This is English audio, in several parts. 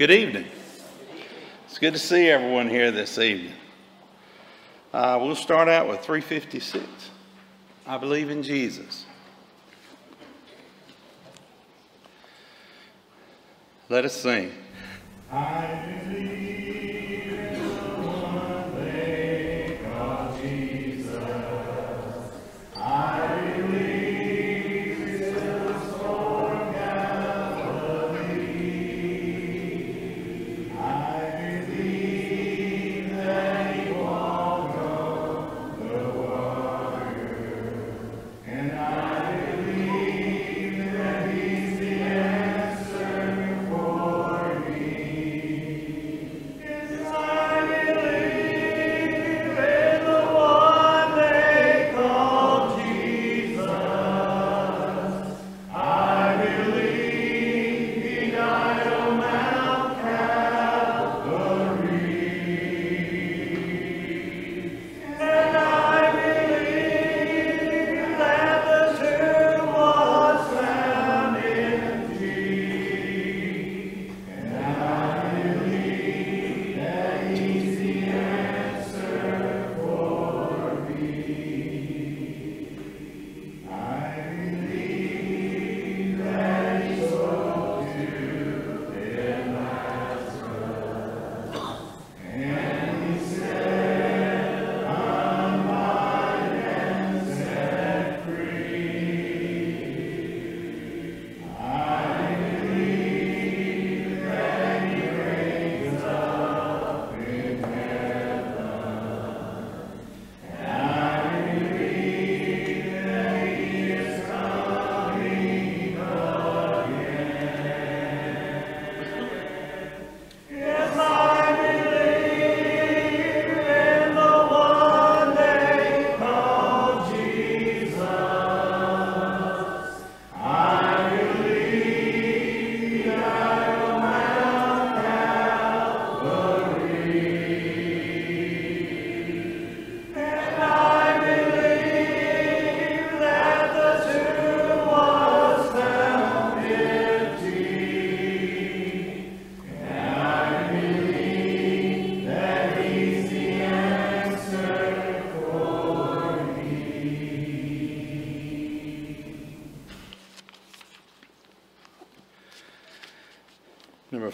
Good evening. It's good to see everyone here this evening. Uh, we'll start out with 356. I believe in Jesus. Let us sing.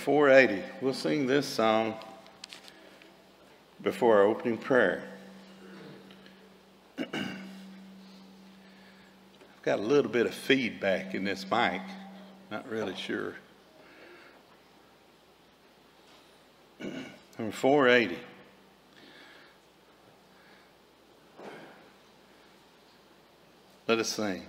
480. We'll sing this song before our opening prayer. I've got a little bit of feedback in this mic. Not really sure. Number 480. Let us sing.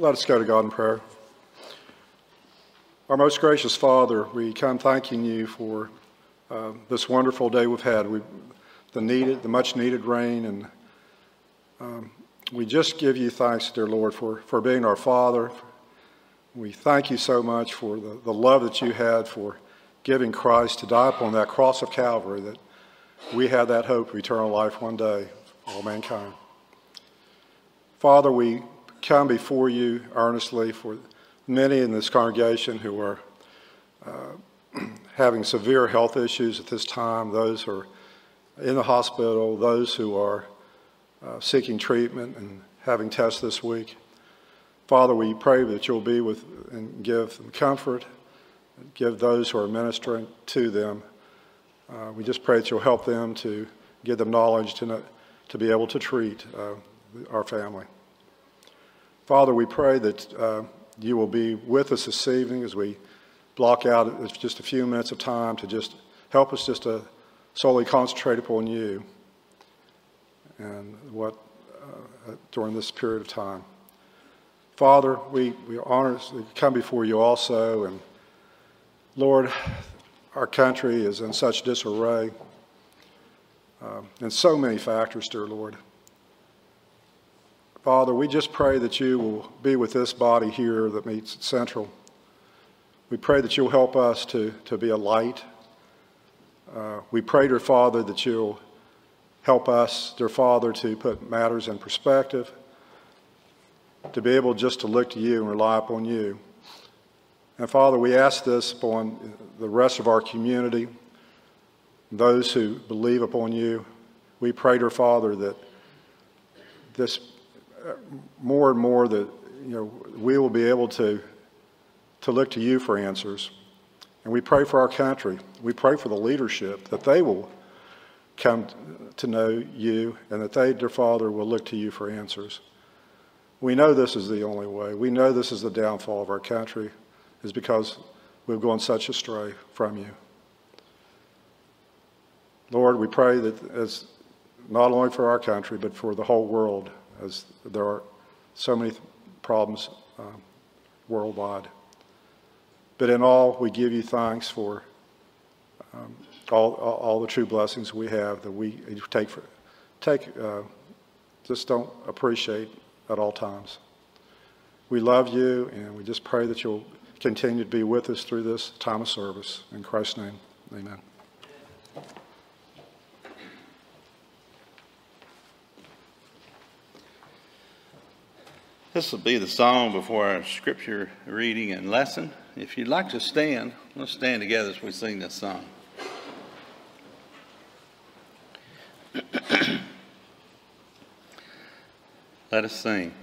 Let us go to God in prayer. Our most gracious Father, we come thanking you for uh, this wonderful day we've had. We, the needed, the much needed rain, and um, we just give you thanks, dear Lord, for, for being our Father. We thank you so much for the, the love that you had for giving Christ to die upon that cross of Calvary, that we have that hope of eternal life one day, all mankind. Father, we come before you earnestly for many in this congregation who are uh, having severe health issues at this time, those who are in the hospital, those who are uh, seeking treatment and having tests this week. Father, we pray that you'll be with and give them comfort, give those who are ministering to them. Uh, we just pray that you'll help them to give them knowledge to, know, to be able to treat uh, our family. Father, we pray that uh, you will be with us this evening as we block out just a few minutes of time to just help us just to solely concentrate upon you and what uh, during this period of time. Father, we, we honor, we come before you also, and Lord, our country is in such disarray, um, and so many factors, dear Lord. Father, we just pray that you will be with this body here that meets at Central. We pray that you'll help us to, to be a light. Uh, we pray, dear Father, that you'll help us, dear Father, to put matters in perspective, to be able just to look to you and rely upon you. And Father, we ask this upon the rest of our community, those who believe upon you. We pray, dear Father, that this more and more that you know we will be able to to look to you for answers. And we pray for our country. We pray for the leadership that they will come to know you and that they, dear Father, will look to you for answers. We know this is the only way. We know this is the downfall of our country, is because we've gone such astray from you. Lord, we pray that as not only for our country, but for the whole world, as there are so many problems uh, worldwide. But in all, we give you thanks for um, all, all, the true blessings we have that we take, for, take uh, just don't appreciate at all times. We love you, and we just pray that you'll continue to be with us through this time of service. In Christ's name, amen. This will be the song before our scripture reading and lesson. If you'd like to stand, let's stand together as we sing this song. Let us sing.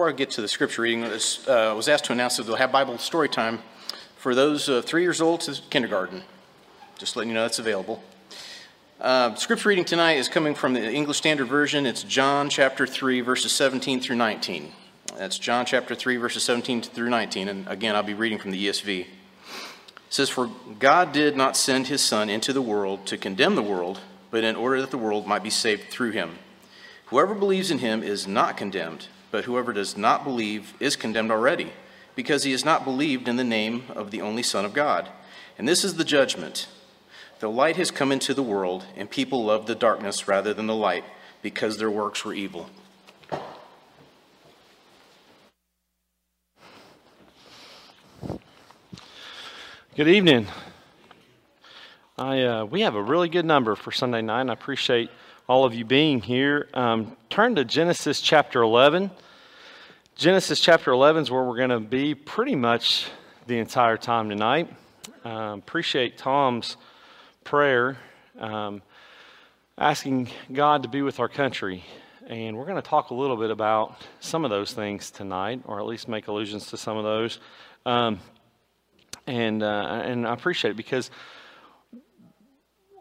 Before I get to the scripture reading, I was uh, was asked to announce that they'll have Bible story time for those uh, three years old to kindergarten. Just letting you know that's available. Uh, Scripture reading tonight is coming from the English Standard Version. It's John chapter 3, verses 17 through 19. That's John chapter 3, verses 17 through 19. And again, I'll be reading from the ESV. It says, For God did not send his Son into the world to condemn the world, but in order that the world might be saved through him. Whoever believes in him is not condemned, but whoever does not believe is condemned already, because he has not believed in the name of the only Son of God. And this is the judgment. The light has come into the world, and people love the darkness rather than the light, because their works were evil. Good evening. I, uh, we have a really good number for Sunday night, I appreciate all of you being here. Um, turn to Genesis chapter 11. Genesis chapter 11 is where we're going to be pretty much the entire time tonight. Um, appreciate Tom's prayer, um, asking God to be with our country. And we're going to talk a little bit about some of those things tonight, or at least make allusions to some of those. Um, and, uh, and I appreciate it because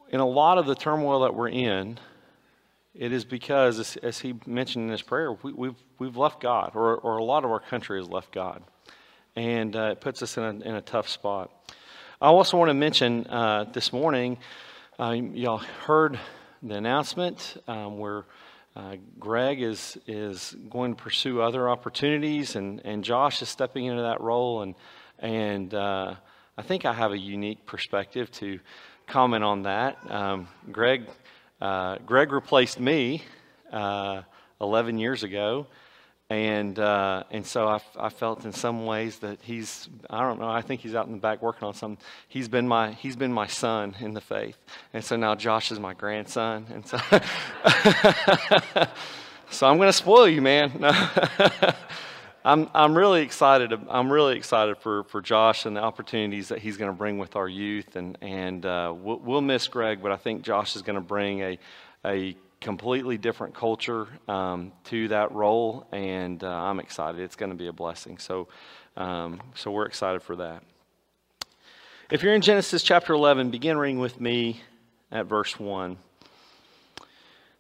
in a lot of the turmoil that we're in, it is because, as, he mentioned in his prayer, we, we've, we've left God, or, or a lot of our country has left God. And uh, it puts us in a, in a tough spot. I also want to mention uh, this morning, uh, y'all heard the announcement um, where uh, Greg is, is going to pursue other opportunities, and, and Josh is stepping into that role. And and uh, I think I have a unique perspective to comment on that. Um, Greg, uh, Greg replaced me uh, 11 years ago. And, uh, and so I, I, felt in some ways that he's, I don't know, I think he's out in the back working on something. He's been my, he's been my son in the faith. And so now Josh is my grandson. And so, so I'm going to spoil you, man. I'm, I'm really excited. I'm really excited for, for Josh and the opportunities that he's going to bring with our youth. And, and uh, we'll, we'll, miss Greg, but I think Josh is going to bring a, a completely different culture um, to that role. And uh, I'm excited. It's going to be a blessing. So, um, so we're excited for that. If you're in Genesis chapter 11, begin reading with me at verse 1.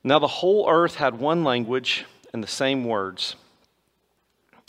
Now the whole earth had one language and the same words.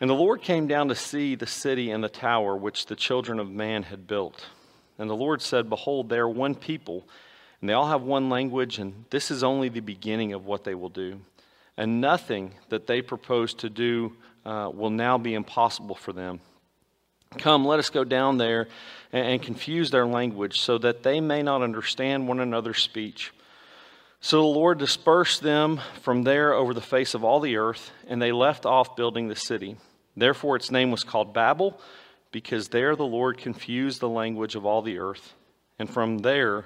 And the Lord came down to see the city and the tower which the children of man had built. And the Lord said, Behold, they are one people, and they all have one language, and this is only the beginning of what they will do. And nothing that they propose to do uh, will now be impossible for them. Come, let us go down there and, and confuse their language, so that they may not understand one another's speech. So the Lord dispersed them from there over the face of all the earth, and they left off building the city. Therefore, its name was called Babel, because there the Lord confused the language of all the earth. And from there,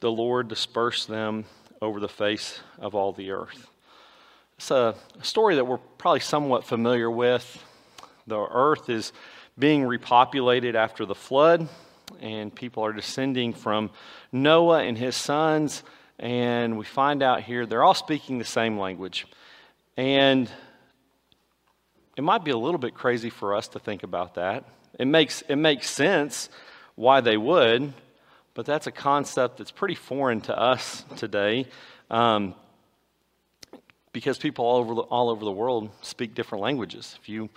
the Lord dispersed them over the face of all the earth. It's a story that we're probably somewhat familiar with. The earth is being repopulated after the flood, and people are descending from Noah and his sons and we find out here they're all speaking the same language. And it might be a little bit crazy for us to think about that. It makes, it makes sense why they would, but that's a concept that's pretty foreign to us today um, because people all over, the, all over the world speak different languages. If you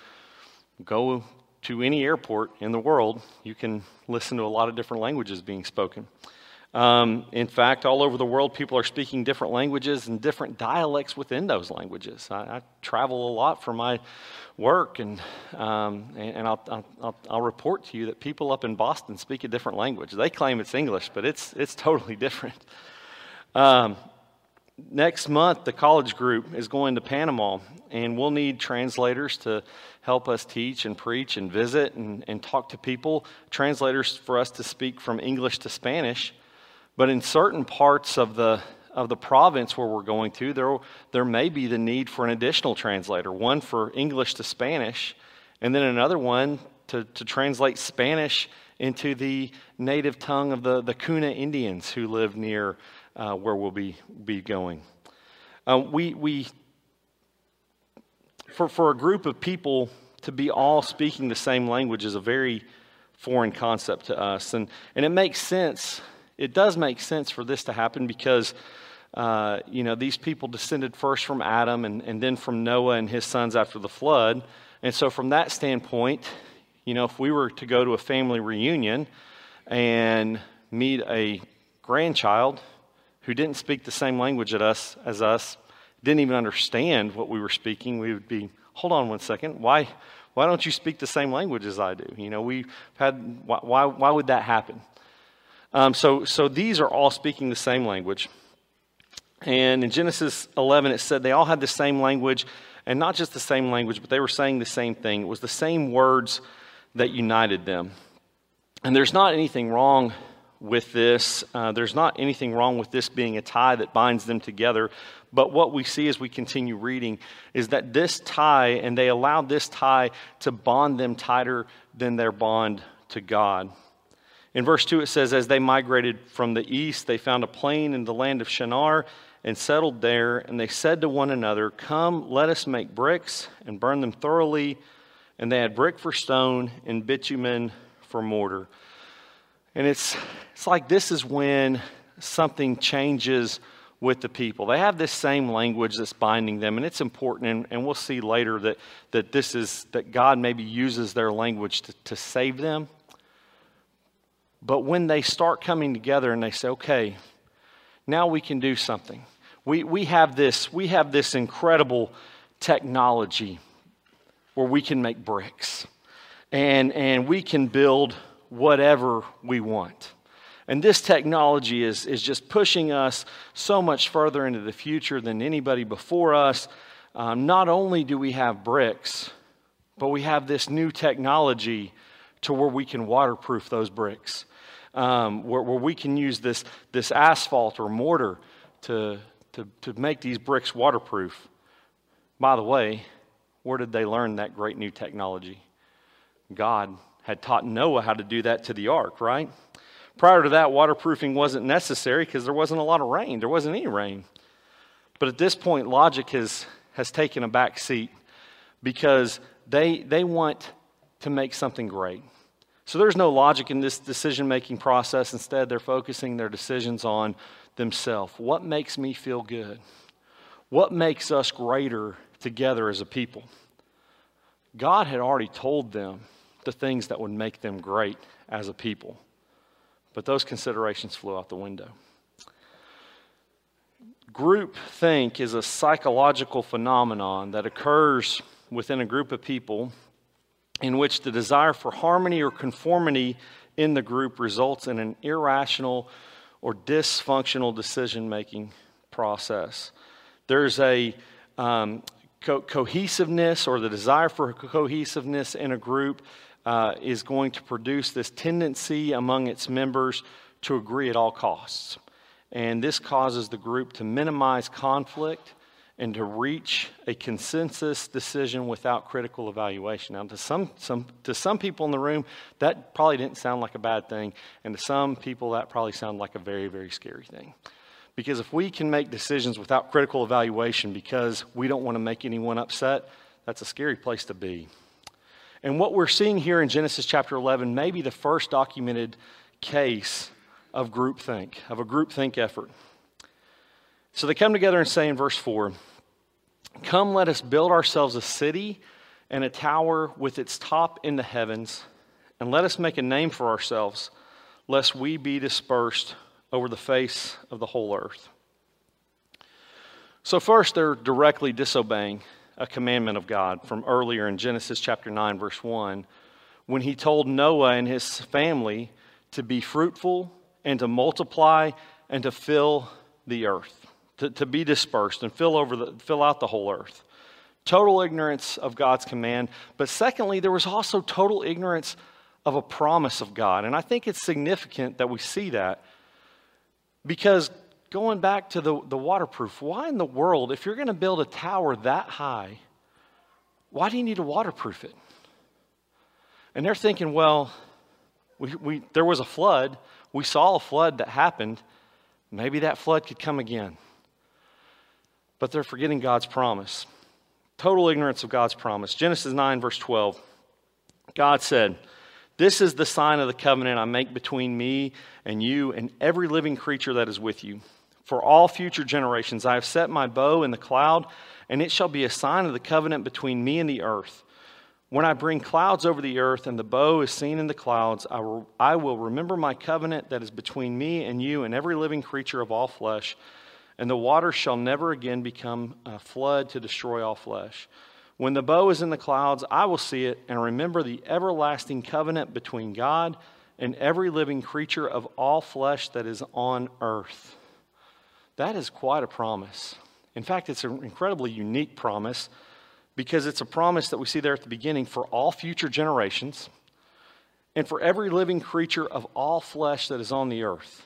go to any airport in the world, you can listen to a lot of different languages being spoken. Um, in fact, all over the world, people are speaking different languages and different dialects within those languages. I, I travel a lot for my work, and, um, and, and I'll, I'll, I'll, report to you that people up in Boston speak a different language. They claim it's English, but it's, it's totally different. Um, next month, the college group is going to Panama, and we'll need translators to help us teach and preach and visit and, and talk to people, translators for us to speak from English to Spanish. But in certain parts of the of the province where we're going to, there, there may be the need for an additional translator, one for English to Spanish, and then another one to, to translate Spanish into the native tongue of the, the Kuna Indians who live near uh, where we'll be, be going. Uh, we, we, for, for a group of people to be all speaking the same language is a very foreign concept to us. And, and it makes sense it does make sense for this to happen because, uh, you know, these people descended first from Adam and, and then from Noah and his sons after the flood. And so, from that standpoint, you know, if we were to go to a family reunion and meet a grandchild who didn't speak the same language as us, as us, didn't even understand what we were speaking, we would be, hold on one second, why, why don't you speak the same language as I do? You know, we've had, why, why would that happen? Um, so, so these are all speaking the same language. And in Genesis 11, it said they all had the same language, and not just the same language, but they were saying the same thing. It was the same words that united them. And there's not anything wrong with this. Uh, there's not anything wrong with this being a tie that binds them together. But what we see as we continue reading is that this tie, and they allowed this tie to bond them tighter than their bond to God. In verse 2, it says, As they migrated from the east, they found a plain in the land of Shinar and settled there. And they said to one another, Come, let us make bricks and burn them thoroughly. And they had brick for stone and bitumen for mortar. And it's, it's like this is when something changes with the people. They have this same language that's binding them, and it's important. And, and we'll see later that, that this is that God maybe uses their language to, to save them but when they start coming together and they say, okay, now we can do something. We, we, have this, we have this incredible technology where we can make bricks and, and we can build whatever we want. And this technology is, is just pushing us so much further into the future than anybody before us. Um, not only do we have bricks, but we have this new technology to where we can waterproof those bricks um, where, where we can use this, this asphalt or mortar to, to, to make these bricks waterproof. By the way, where did they learn that great new technology? God had taught Noah how to do that to the ark, right? Prior to that, waterproofing wasn't necessary because there wasn't a lot of rain. There wasn't any rain. But at this point, logic has, has taken a back seat because they, they want to make something great. So there's no logic in this decision making process. Instead, they're focusing their decisions on themselves. What makes me feel good? What makes us greater together as a people? God had already told them the things that would make them great as a people. But those considerations flew out the window. Group think is a psychological phenomenon that occurs within a group of people in which the desire for harmony or conformity in the group results in an irrational or dysfunctional decision making process. There's a um, co- cohesiveness or the desire for cohesiveness in a group uh, is going to produce this tendency among its members to agree at all costs. And this causes the group to minimize conflict and to reach a consensus decision without critical evaluation. Now, to some, some, to some people in the room, that probably didn't sound like a bad thing, and to some people, that probably sounded like a very, very scary thing. Because if we can make decisions without critical evaluation because we don't want to make anyone upset, that's a scary place to be. And what we're seeing here in Genesis chapter 11 may be the first documented case of groupthink, of a groupthink effort. So they come together and say in verse 4 Come, let us build ourselves a city and a tower with its top in the heavens, and let us make a name for ourselves, lest we be dispersed over the face of the whole earth. So, first, they're directly disobeying a commandment of God from earlier in Genesis chapter 9, verse 1, when he told Noah and his family to be fruitful and to multiply and to fill the earth, to, to be dispersed and fill, over the, fill out the whole earth. Total ignorance of God's command. But secondly, there was also total ignorance of a promise of God. And I think it's significant that we see that because going back to the, the waterproof, why in the world, if you're going to build a tower that high, why do you need to waterproof it? And they're thinking, well, we, we, there was a flood. We saw a flood that happened. Maybe that flood could come again. But they're forgetting God's promise. Total ignorance of God's promise. Genesis 9, verse 12. God said, This is the sign of the covenant I make between me and you and every living creature that is with you. For all future generations, I have set my bow in the cloud, and it shall be a sign of the covenant between me and the earth. When I bring clouds over the earth and the bow is seen in the clouds, I will, I will remember my covenant that is between me and you and every living creature of all flesh. And the water shall never again become a flood to destroy all flesh. When the bow is in the clouds, I will see it and remember the everlasting covenant between God and every living creature of all flesh that is on earth. That is quite a promise. In fact, it's an incredibly unique promise because it's a promise that we see there at the beginning for all future generations and for every living creature of all flesh that is on the earth.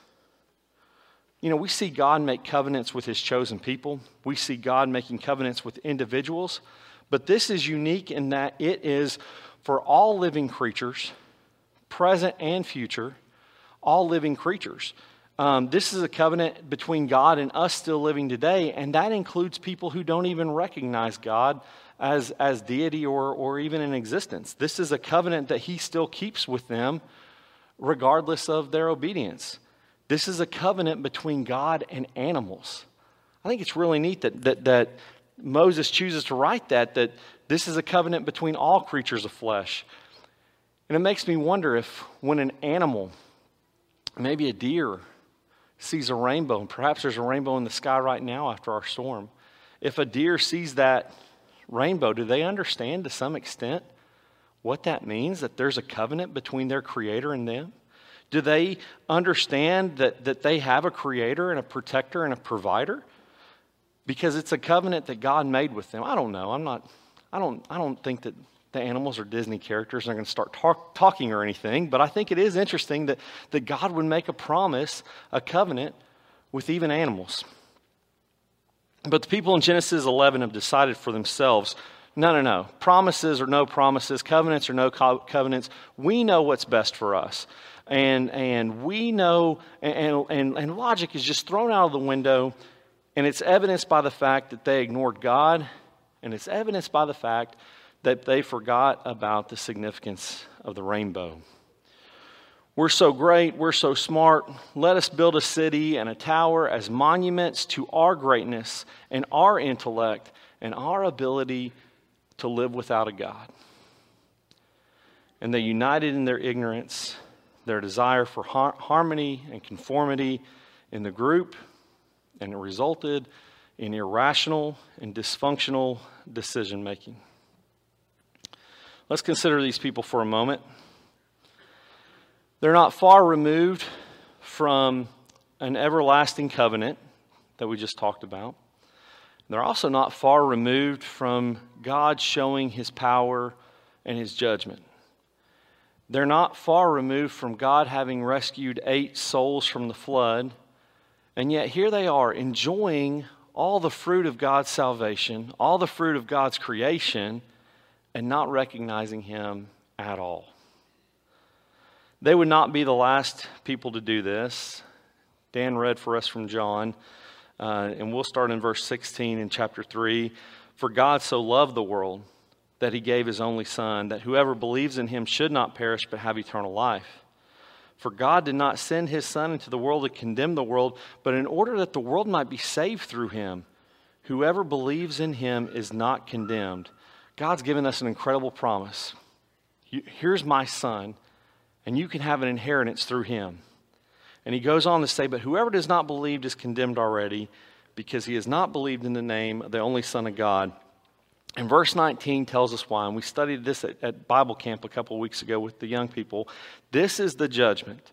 You know, we see God make covenants with his chosen people, we see God making covenants with individuals, but this is unique in that it is for all living creatures, present and future, all living creatures. Um, this is a covenant between God and us still living today, and that includes people who don't even recognize God as, as deity or, or even in existence. This is a covenant that He still keeps with them, regardless of their obedience. This is a covenant between God and animals. I think it's really neat that, that, that Moses chooses to write that, that this is a covenant between all creatures of flesh. And it makes me wonder if when an animal, maybe a deer, sees a rainbow, and perhaps there's a rainbow in the sky right now after our storm. If a deer sees that rainbow, do they understand to some extent what that means? That there's a covenant between their creator and them? Do they understand that, that they have a creator and a protector and a provider? Because it's a covenant that God made with them. I don't know. I'm not, I don't, I don't think that the animals are Disney characters and are going to start talk, talking or anything, but I think it is interesting that, that God would make a promise, a covenant with even animals. But the people in Genesis 11 have decided for themselves no, no, no. Promises or no promises, covenants or no co- covenants. We know what's best for us. And, and we know, and, and, and logic is just thrown out of the window, and it's evidenced by the fact that they ignored God, and it's evidenced by the fact that they forgot about the significance of the rainbow. We're so great, we're so smart. Let us build a city and a tower as monuments to our greatness and our intellect and our ability to live without a God. And they united in their ignorance, their desire for har- harmony and conformity in the group, and it resulted in irrational and dysfunctional decision making. Let's consider these people for a moment. They're not far removed from an everlasting covenant that we just talked about. They're also not far removed from God showing his power and his judgment. They're not far removed from God having rescued eight souls from the flood. And yet here they are enjoying all the fruit of God's salvation, all the fruit of God's creation and not recognizing him at all. They would not be the last people to do this. Dan read for us from John, uh, and we'll start in verse 16 in chapter 3. For God so loved the world that he gave his only Son, that whoever believes in him should not perish but have eternal life. For God did not send his Son into the world to condemn the world, but in order that the world might be saved through him. Whoever believes in him is not condemned God's given us an incredible promise. Here's my son, and you can have an inheritance through him. And he goes on to say, But whoever does not believe is condemned already, because he has not believed in the name of the only Son of God. And verse 19 tells us why, and we studied this at, at Bible camp a couple weeks ago with the young people. This is the judgment.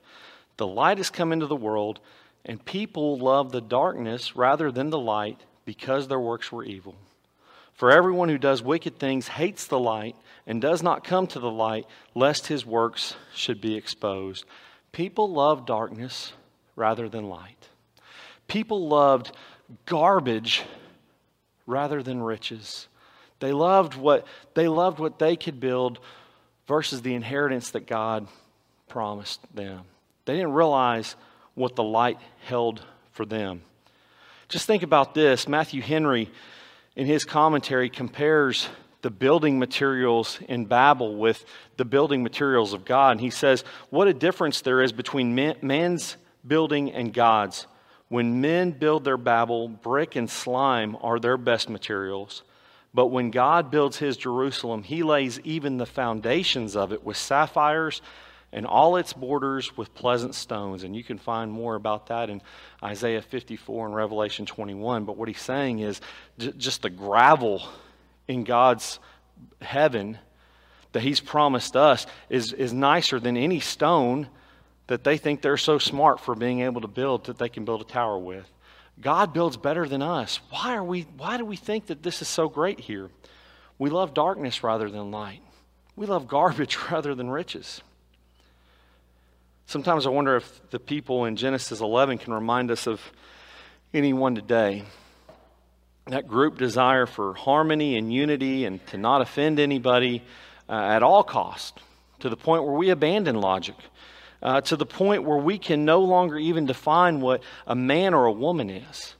The light has come into the world, and people love the darkness rather than the light because their works were evil. For everyone who does wicked things hates the light and does not come to the light, lest his works should be exposed. People love darkness rather than light. People loved garbage rather than riches. They loved what they loved what they could build versus the inheritance that God promised them. They didn't realize what the light held for them. Just think about this. Matthew Henry in his commentary compares the building materials in Babel with the building materials of God. And he says, What a difference there is between man's building and God's. When men build their Babel, brick and slime are their best materials. But when God builds his Jerusalem, he lays even the foundations of it with sapphires and all its borders with pleasant stones. And you can find more about that in Isaiah 54 and Revelation 21. But what he's saying is just the gravel in God's heaven that he's promised us is, is nicer than any stone that they think they're so smart for being able to build that they can build a tower with. God builds better than us. Why, are we, why do we think that this is so great here? We love darkness rather than light. We love garbage rather than riches. Sometimes I wonder if the people in Genesis 11 can remind us of anyone today. That group desire for harmony and unity and to not offend anybody uh, at all cost, to the point where we abandon logic uh, to the point where we can no longer even define what a man or a woman is.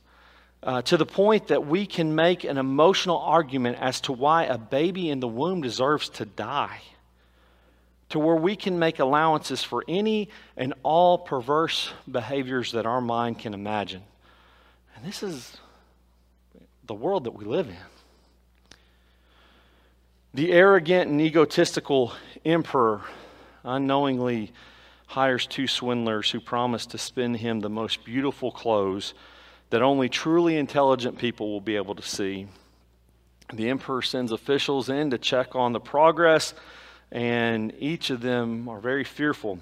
Uh, to the point that we can make an emotional argument as to why a baby in the womb deserves to die. To where we can make allowances for any and all perverse behaviors that our mind can imagine. And this is the world that we live in. The arrogant and egotistical emperor unknowingly hires two swindlers who promise to spin him the most beautiful clothes that only truly intelligent people will be able to see. The emperor sends officials in to check on the progress, and each of them are very fearful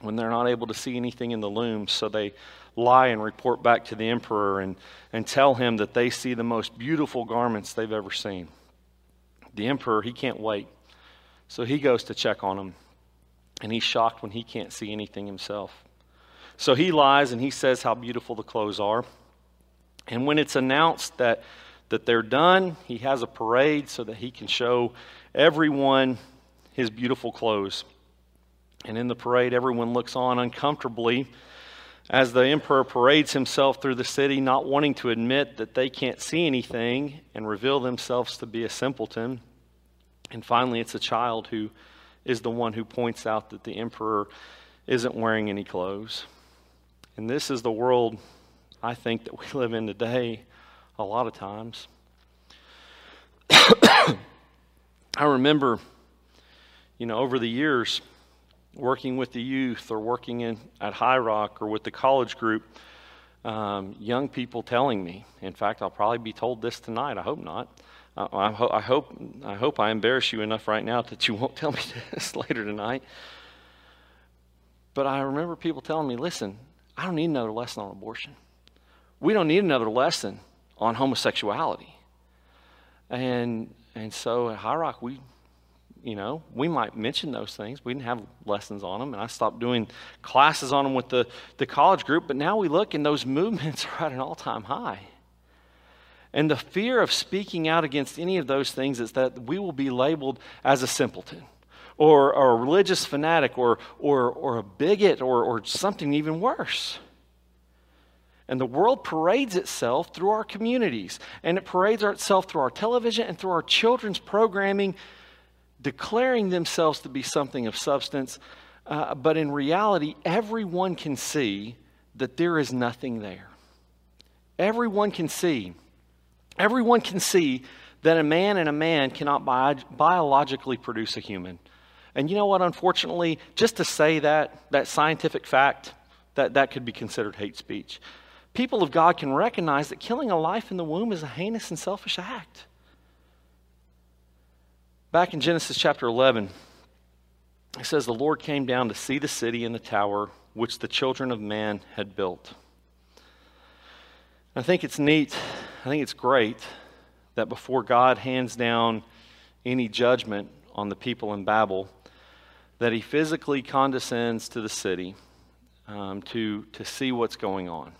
when they're not able to see anything in the loom, So they lie and report back to the emperor and, and tell him that they see the most beautiful garments they've ever seen. The emperor, he can't wait. So he goes to check on them. And he's shocked when he can't see anything himself. So he lies and he says how beautiful the clothes are. And when it's announced that, that they're done, he has a parade so that he can show everyone his beautiful clothes. And in the parade, everyone looks on uncomfortably as the emperor parades himself through the city, not wanting to admit that they can't see anything and reveal themselves to be a simpleton. And finally, it's a child who is the one who points out that the emperor isn't wearing any clothes. And this is the world I think that we live in today a lot of times. I remember, you know, over the years, working with the youth or working in, at High Rock or with the college group, um, young people telling me, in fact, I'll probably be told this tonight, I hope not, I, ho- I, hope, I hope I embarrass you enough right now that you won't tell me this later tonight. But I remember people telling me, listen, I don't need another lesson on abortion. We don't need another lesson on homosexuality. And, and so at High Rock, we, you know, we might mention those things. We didn't have lessons on them, and I stopped doing classes on them with the, the college group. But now we look, and those movements are at an all time high. And the fear of speaking out against any of those things is that we will be labeled as a simpleton or, or a religious fanatic or, or, or a bigot or, or something even worse. And the world parades itself through our communities, and it parades itself through our television and through our children's programming, declaring themselves to be something of substance. Uh, but in reality, everyone can see that there is nothing there. Everyone can see Everyone can see that a man and a man cannot bi- biologically produce a human. And you know what, unfortunately, just to say that, that scientific fact, that, that could be considered hate speech. People of God can recognize that killing a life in the womb is a heinous and selfish act. Back in Genesis chapter 11, it says, The Lord came down to see the city and the tower which the children of man had built. I think it's neat, I think it's great that before God hands down any judgment on the people in Babel, that he physically condescends to the city um, to, to see what's going on.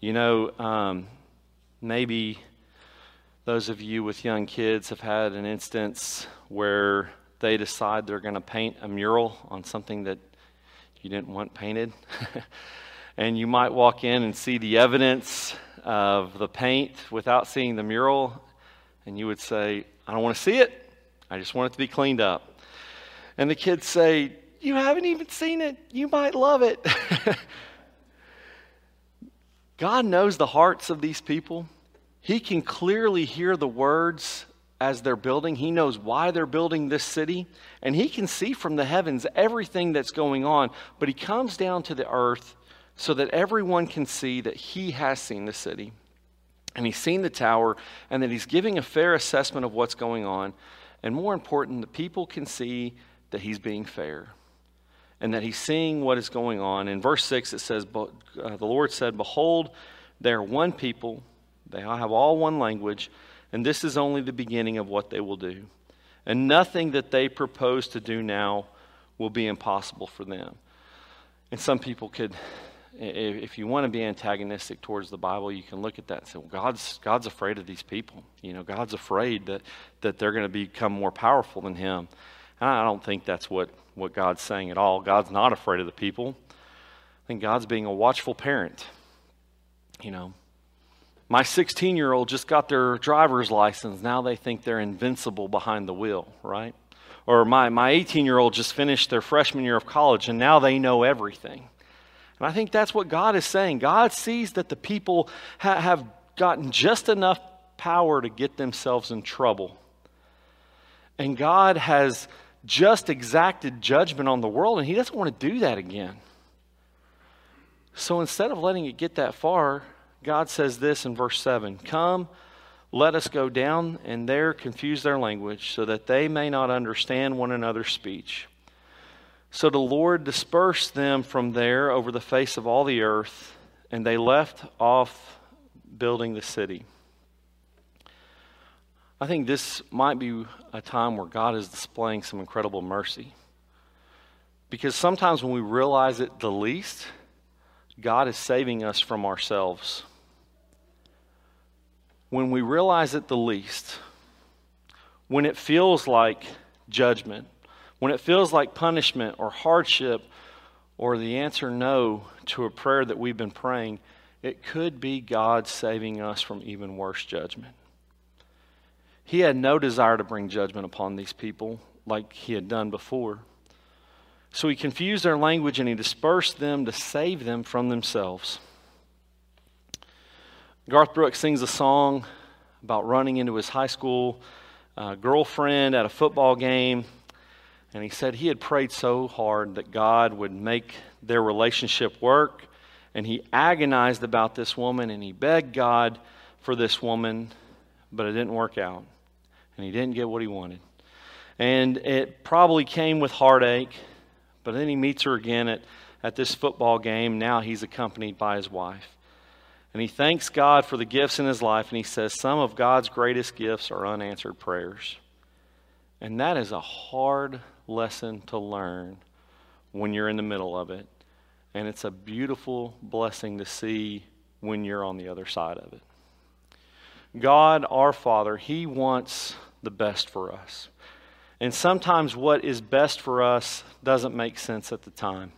You know, um, maybe those of you with young kids have had an instance where they decide they're going to paint a mural on something that you didn't want painted. and you might walk in and see the evidence of the paint without seeing the mural, and you would say, I don't want to see it. I just want it to be cleaned up. And the kids say, You haven't even seen it. You might love it. God knows the hearts of these people. He can clearly hear the words as they're building. He knows why they're building this city. And He can see from the heavens everything that's going on. But He comes down to the earth so that everyone can see that He has seen the city and He's seen the tower and that He's giving a fair assessment of what's going on. And more important, the people can see that He's being fair and that He's seeing what is going on. In verse 6, it says, uh, The Lord said, Behold, they are one people, they have all one language and this is only the beginning of what they will do. And nothing that they propose to do now will be impossible for them. And some people could, if you want to be antagonistic towards the Bible, you can look at that and say, well, God's, God's afraid of these people. You know, God's afraid that, that they're going to become more powerful than Him. And I don't think that's what, what God's saying at all. God's not afraid of the people. I think God's being a watchful parent. You know, my 16 year old just got their driver's license. Now they think they're invincible behind the wheel, right? Or my, my 18 year old just finished their freshman year of college and now they know everything. And I think that's what God is saying. God sees that the people ha- have gotten just enough power to get themselves in trouble. And God has just exacted judgment on the world, and He doesn't want to do that again. So instead of letting it get that far, God says this in verse 7 Come, let us go down and there confuse their language, so that they may not understand one another's speech. So the Lord dispersed them from there over the face of all the earth, and they left off building the city. I think this might be a time where God is displaying some incredible mercy. Because sometimes when we realize it the least, God is saving us from ourselves when we realize it the least, when it feels like judgment, when it feels like punishment or hardship or the answer no to a prayer that we've been praying, it could be God saving us from even worse judgment. He had no desire to bring judgment upon these people like he had done before. So he confused their language and he dispersed them to save them from themselves. Garth Brooks sings a song about running into his high school uh, girlfriend at a football game. And he said he had prayed so hard that God would make their relationship work. And he agonized about this woman and he begged God for this woman, but it didn't work out. And he didn't get what he wanted. And it probably came with heartache, but then he meets her again at, at this football game. Now he's accompanied by his wife. And he thanks God for the gifts in his life, and he says, Some of God's greatest gifts are unanswered prayers. And that is a hard lesson to learn when you're in the middle of it. And it's a beautiful blessing to see when you're on the other side of it. God, our Father, He wants the best for us. And sometimes what is best for us doesn't make sense at the time.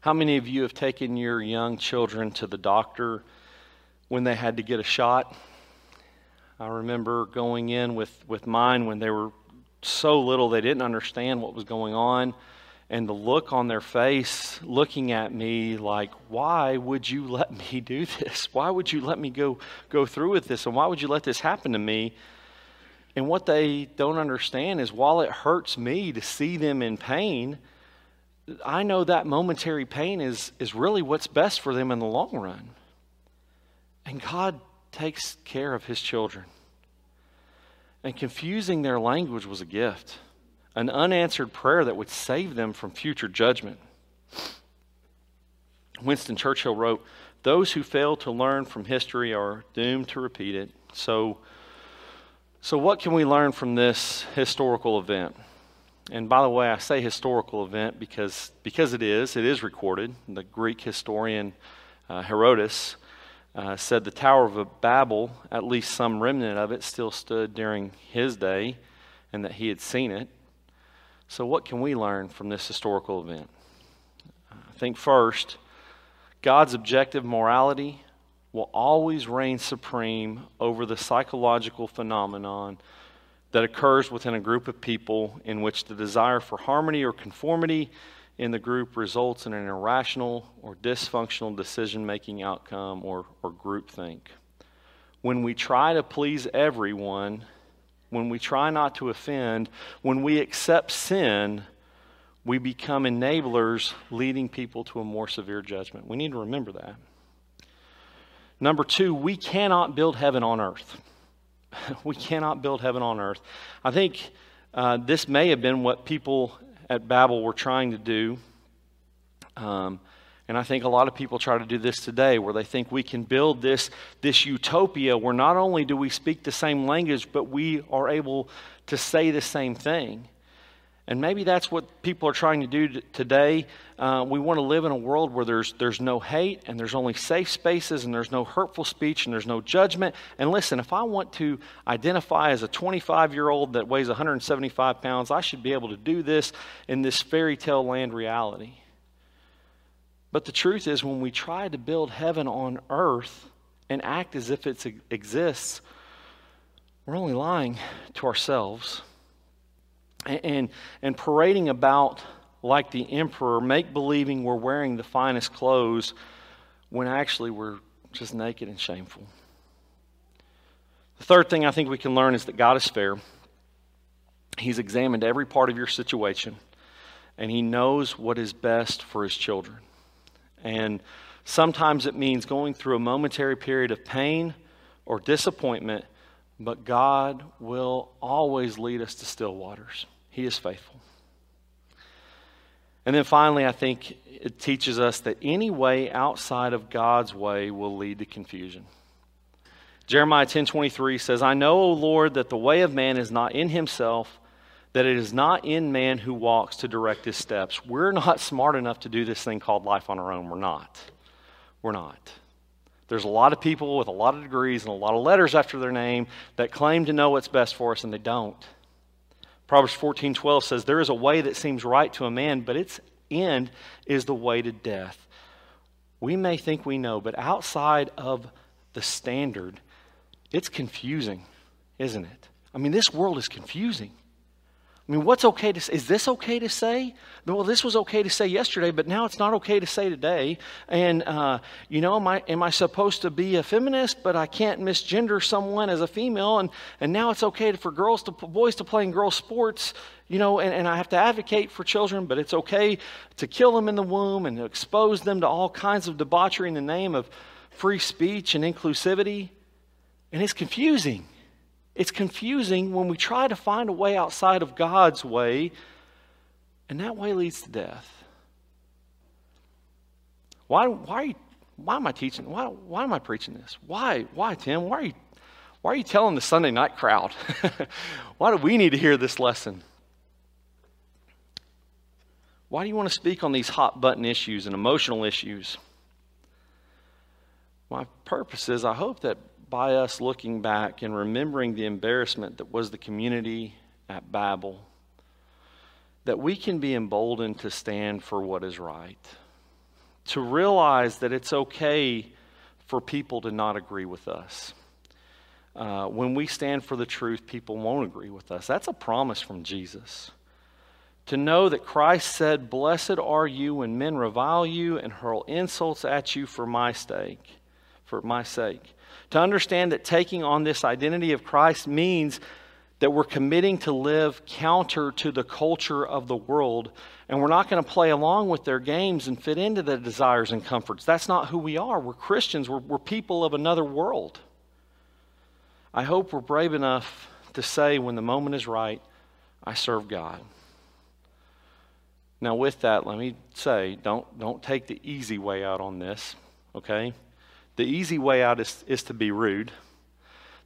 How many of you have taken your young children to the doctor when they had to get a shot? I remember going in with, with mine when they were so little they didn't understand what was going on. And the look on their face looking at me like, why would you let me do this? Why would you let me go, go through with this? And why would you let this happen to me? And what they don't understand is while it hurts me to see them in pain, I know that momentary pain is, is really what's best for them in the long run. And God takes care of his children. And confusing their language was a gift, an unanswered prayer that would save them from future judgment. Winston Churchill wrote, Those who fail to learn from history are doomed to repeat it. So, so what can we learn from this historical event? And by the way, I say historical event because, because it is, it is recorded. The Greek historian uh, Herodotus uh, said the Tower of Babel, at least some remnant of it, still stood during his day and that he had seen it. So, what can we learn from this historical event? I think first, God's objective morality will always reign supreme over the psychological phenomenon that occurs within a group of people in which the desire for harmony or conformity in the group results in an irrational or dysfunctional decision making outcome or, or groupthink. When we try to please everyone, when we try not to offend, when we accept sin, we become enablers leading people to a more severe judgment. We need to remember that. Number two, we cannot build heaven on earth. we cannot build heaven on earth. I think uh, this may have been what people at Babel were trying to do. Um, and I think a lot of people try to do this today, where they think we can build this, this utopia where not only do we speak the same language, but we are able to say the same thing. And maybe that's what people are trying to do today. Uh, we want to live in a world where there's, there's no hate and there's only safe spaces and there's no hurtful speech and there's no judgment. And listen, if I want to identify as a 25 year old that weighs 175 pounds, I should be able to do this in this fairy tale land reality. But the truth is, when we try to build heaven on earth and act as if it exists, we're only lying to ourselves and, and parading about like the emperor, make believing we're wearing the finest clothes when actually we're just naked and shameful. The third thing I think we can learn is that God is fair. He's examined every part of your situation, and He knows what is best for His children. And sometimes it means going through a momentary period of pain or disappointment, but God will always lead us to still waters. He is faithful. And then finally, I think it teaches us that any way outside of God's way will lead to confusion. Jeremiah 10:23 says, "I know, O Lord, that the way of man is not in himself, that it is not in man who walks to direct his steps." We're not smart enough to do this thing called life on our own. We're not. We're not. There's a lot of people with a lot of degrees and a lot of letters after their name that claim to know what's best for us and they don't. Proverbs 14:12 says there is a way that seems right to a man, but its end is the way to death. We may think we know, but outside of the standard, it's confusing, isn't it? I mean, this world is confusing. I mean, what's okay to say? Is this okay to say? Well, this was okay to say yesterday, but now it's not okay to say today. And, uh, you know, am I, am I supposed to be a feminist, but I can't misgender someone as a female? And, and now it's okay for girls to, boys to play in girls' sports, you know, and, and I have to advocate for children, but it's okay to kill them in the womb and expose them to all kinds of debauchery in the name of free speech and inclusivity. And it's confusing. It's confusing when we try to find a way outside of God's way, and that way leads to death. Why, why, why am I teaching? Why, why am I preaching this? Why, why, Tim? Why are you, why are you telling the Sunday night crowd? why do we need to hear this lesson? Why do you want to speak on these hot button issues and emotional issues? My purpose is I hope that by us looking back and remembering the embarrassment that was the community at Babel, that we can be emboldened to stand for what is right, to realize that it's okay for people to not agree with us. Uh, when we stand for the truth, people won't agree with us. That's a promise from Jesus. To know that Christ said, Blessed are you when men revile you and hurl insults at you for my sake, for my sake. To understand that taking on this identity of Christ means that we're committing to live counter to the culture of the world, and we're not going to play along with their games and fit into their desires and comforts. That's not who we are. We're Christians, we're, we're people of another world. I hope we're brave enough to say when the moment is right, I serve God. Now, with that, let me say don't, don't take the easy way out on this, okay? The easy way out is, is to be rude.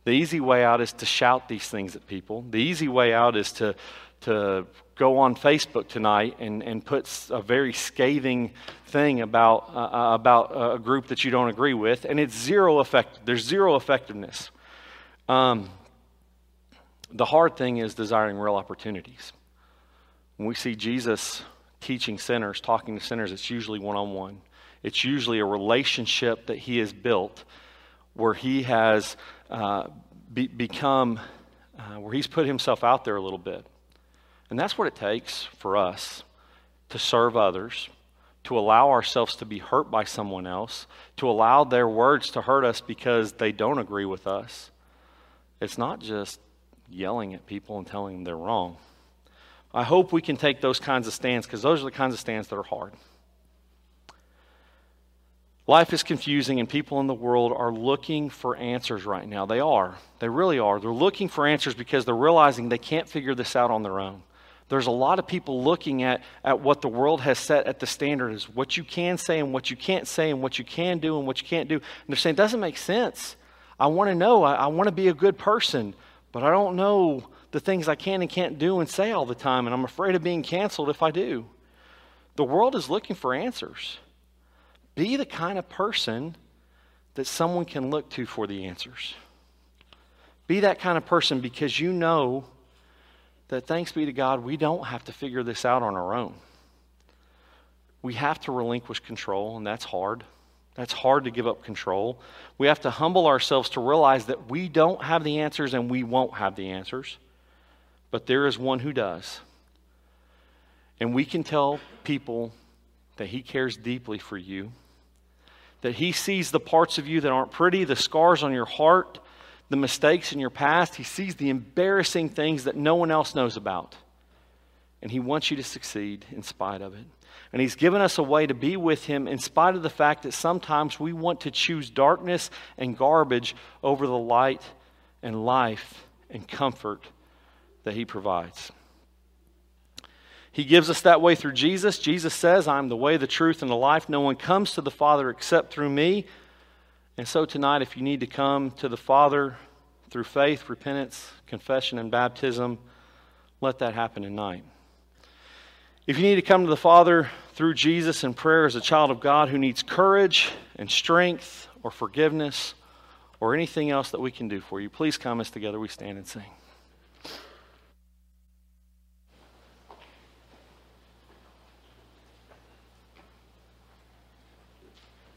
The easy way out is to shout these things at people. The easy way out is to, to go on Facebook tonight and, and put a very scathing thing about, uh, uh, about a group that you don't agree with, and it's zero effect. There's zero effectiveness. Um, the hard thing is desiring real opportunities. When we see Jesus teaching sinners, talking to sinners, it's usually one on one. It's usually a relationship that he has built where he has uh, be, become, uh, where he's put himself out there a little bit. And that's what it takes for us to serve others, to allow ourselves to be hurt by someone else, to allow their words to hurt us because they don't agree with us. It's not just yelling at people and telling them they're wrong. I hope we can take those kinds of stands because those are the kinds of stands that are hard. Life is confusing, and people in the world are looking for answers right now. They are. They really are. They're looking for answers because they're realizing they can't figure this out on their own. There's a lot of people looking at, at what the world has set at the standard is what you can say and what you can't say and what you can do and what you can't do. And they're saying, it doesn't make sense. I want to know. I, I want to be a good person, but I don't know the things I can and can't do and say all the time, and I'm afraid of being canceled if I do. The world is looking for answers. Be the kind of person that someone can look to for the answers. Be that kind of person because you know that thanks be to God, we don't have to figure this out on our own. We have to relinquish control, and that's hard. That's hard to give up control. We have to humble ourselves to realize that we don't have the answers and we won't have the answers, but there is one who does. And we can tell people that He cares deeply for you that He sees the parts of you that aren't pretty, the scars on your heart, the mistakes in your past. He sees the embarrassing things that no one else knows about. And He wants you to succeed in spite of it. And He's given us a way to be with Him in spite of the fact that sometimes we want to choose darkness and garbage over the light and life and comfort that He provides. He gives us that way through Jesus. Jesus says, I'm the way, the truth, and the life. No one comes to the Father except through me. And so tonight, if you need to come to the Father through faith, repentance, confession, and baptism, let that happen tonight. If you need to come to the Father through Jesus in prayer as a child of God who needs courage and strength or forgiveness or anything else that we can do for you, please come as together we stand and sing.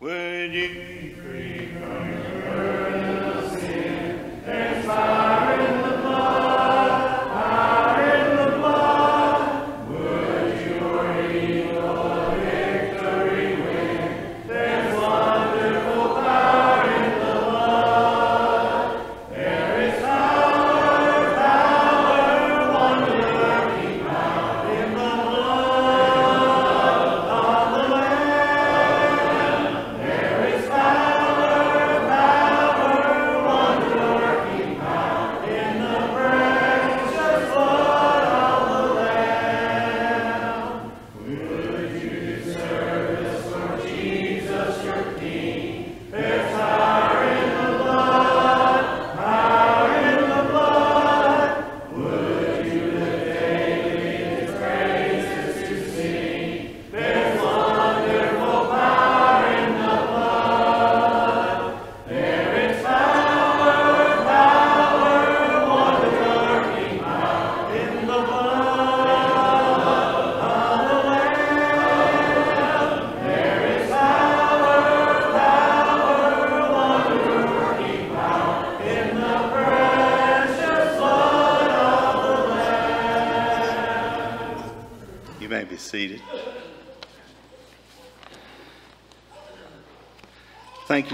Would you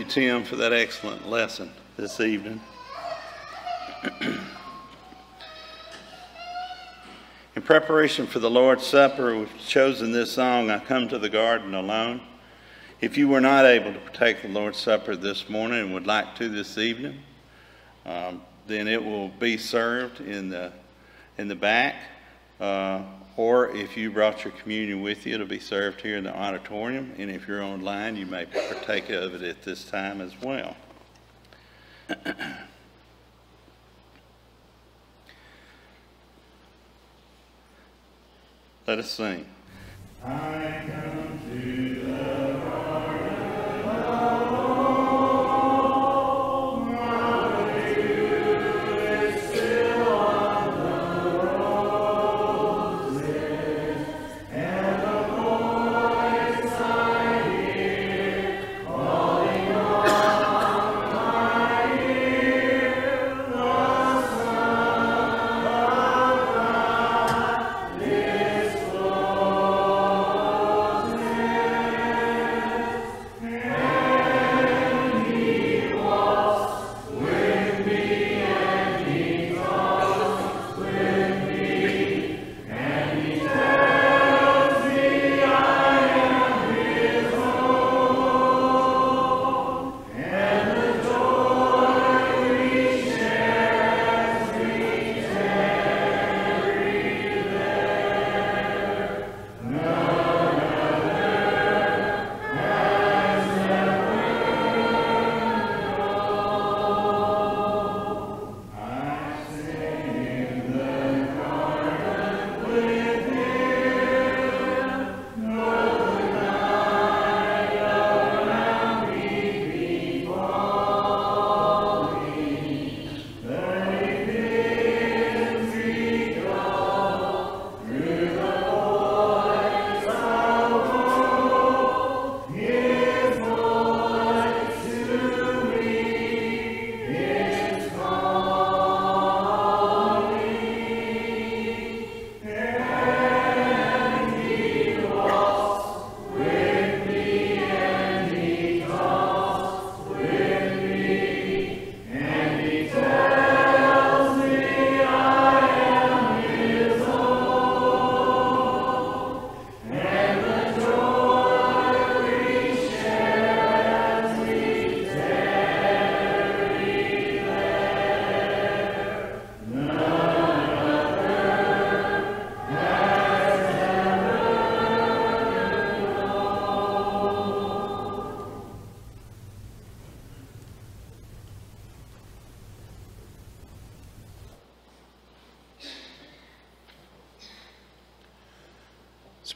Tim, for that excellent lesson this evening. In preparation for the Lord's Supper, we've chosen this song, I Come to the Garden Alone. If you were not able to partake the Lord's Supper this morning and would like to this evening, um, then it will be served in the, in the back. Uh, or if you brought your communion with you, it'll be served here in the auditorium. And if you're online, you may partake of it at this time as well. Let us sing.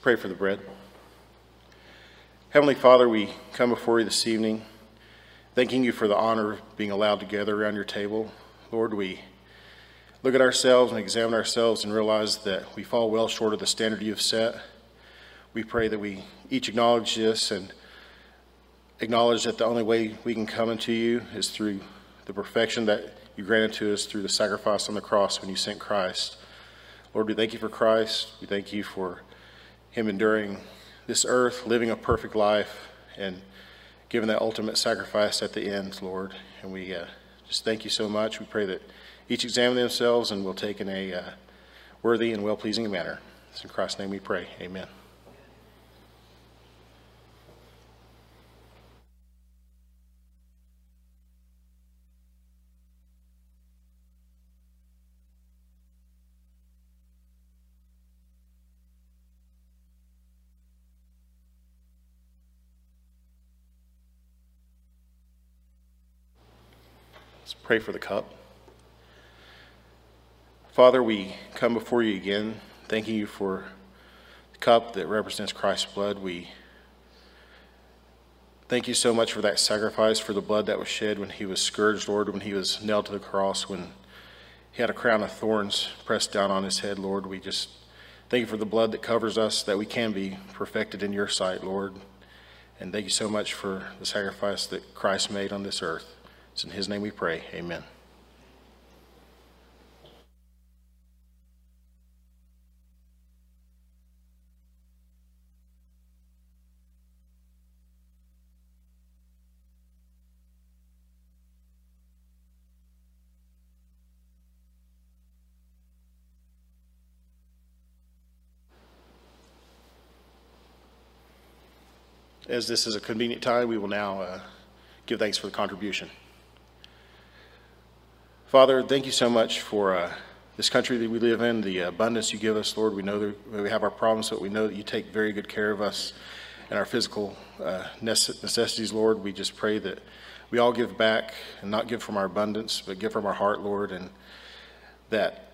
Pray for the bread. Heavenly Father, we come before you this evening, thanking you for the honor of being allowed to gather around your table. Lord, we look at ourselves and examine ourselves and realize that we fall well short of the standard you have set. We pray that we each acknowledge this and acknowledge that the only way we can come into you is through the perfection that you granted to us through the sacrifice on the cross when you sent Christ. Lord, we thank you for Christ. We thank you for him enduring this earth, living a perfect life, and giving that ultimate sacrifice at the end, Lord. And we uh, just thank you so much. We pray that each examine themselves and will take in a uh, worthy and well pleasing manner. It's in Christ's name we pray. Amen. Let's pray for the cup. Father, we come before you again, thanking you for the cup that represents Christ's blood. We thank you so much for that sacrifice, for the blood that was shed when he was scourged, Lord, when he was nailed to the cross, when he had a crown of thorns pressed down on his head, Lord. We just thank you for the blood that covers us, that we can be perfected in your sight, Lord. And thank you so much for the sacrifice that Christ made on this earth. It's in His name we pray. Amen. As this is a convenient time, we will now uh, give thanks for the contribution. Father, thank you so much for uh, this country that we live in, the abundance you give us, Lord. We know that we have our problems, but we know that you take very good care of us and our physical uh, necessities, Lord. We just pray that we all give back and not give from our abundance, but give from our heart, Lord, and that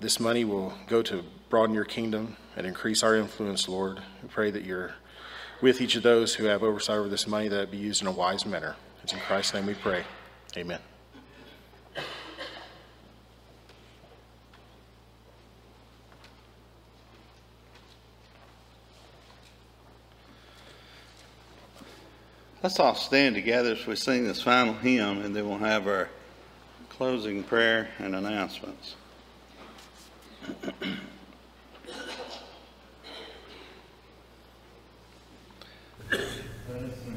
this money will go to broaden your kingdom and increase our influence, Lord. We pray that you're with each of those who have oversight over this money, that it be used in a wise manner. It's in Christ's name we pray. Amen. Let's all stand together as we sing this final hymn, and then we'll have our closing prayer and announcements.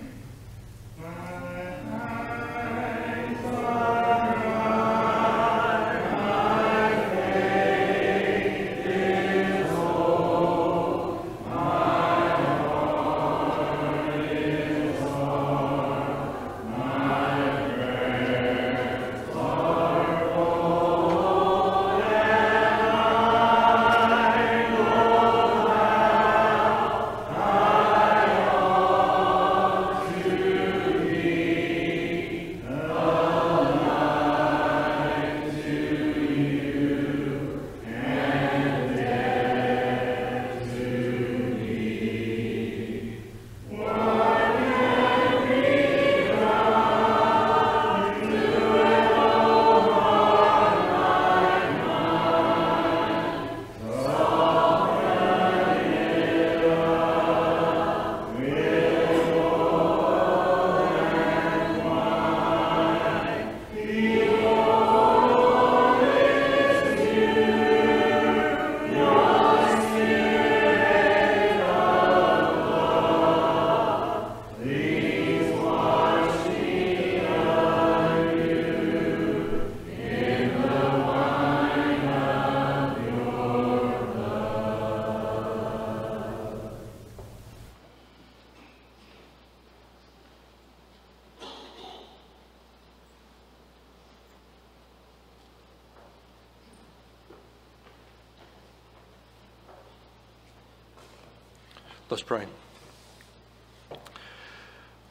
Let's pray.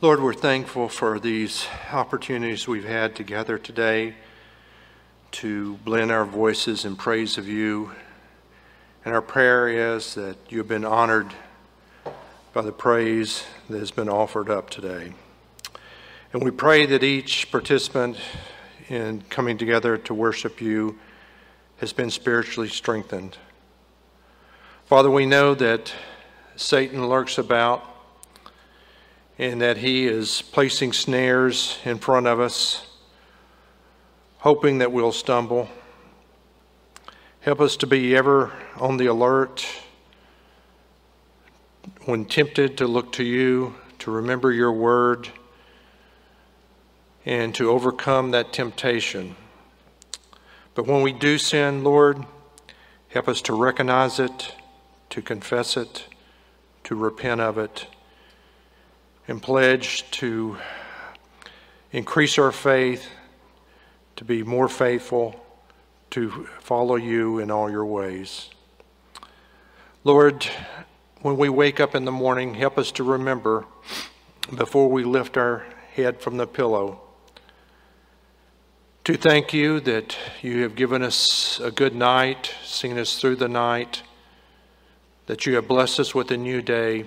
Lord, we're thankful for these opportunities we've had together today to blend our voices in praise of you. And our prayer is that you have been honored by the praise that has been offered up today. And we pray that each participant in coming together to worship you has been spiritually strengthened. Father, we know that Satan lurks about and that he is placing snares in front of us, hoping that we'll stumble. Help us to be ever on the alert when tempted to look to you, to remember your word, and to overcome that temptation. But when we do sin, Lord, help us to recognize it, to confess it, to repent of it and pledge to increase our faith, to be more faithful, to follow you in all your ways. Lord, when we wake up in the morning, help us to remember before we lift our head from the pillow to thank you that you have given us a good night, seen us through the night that you have blessed us with a new day,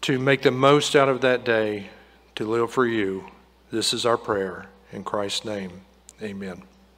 to make the most out of that day, to live for you. This is our prayer. In Christ's name, amen.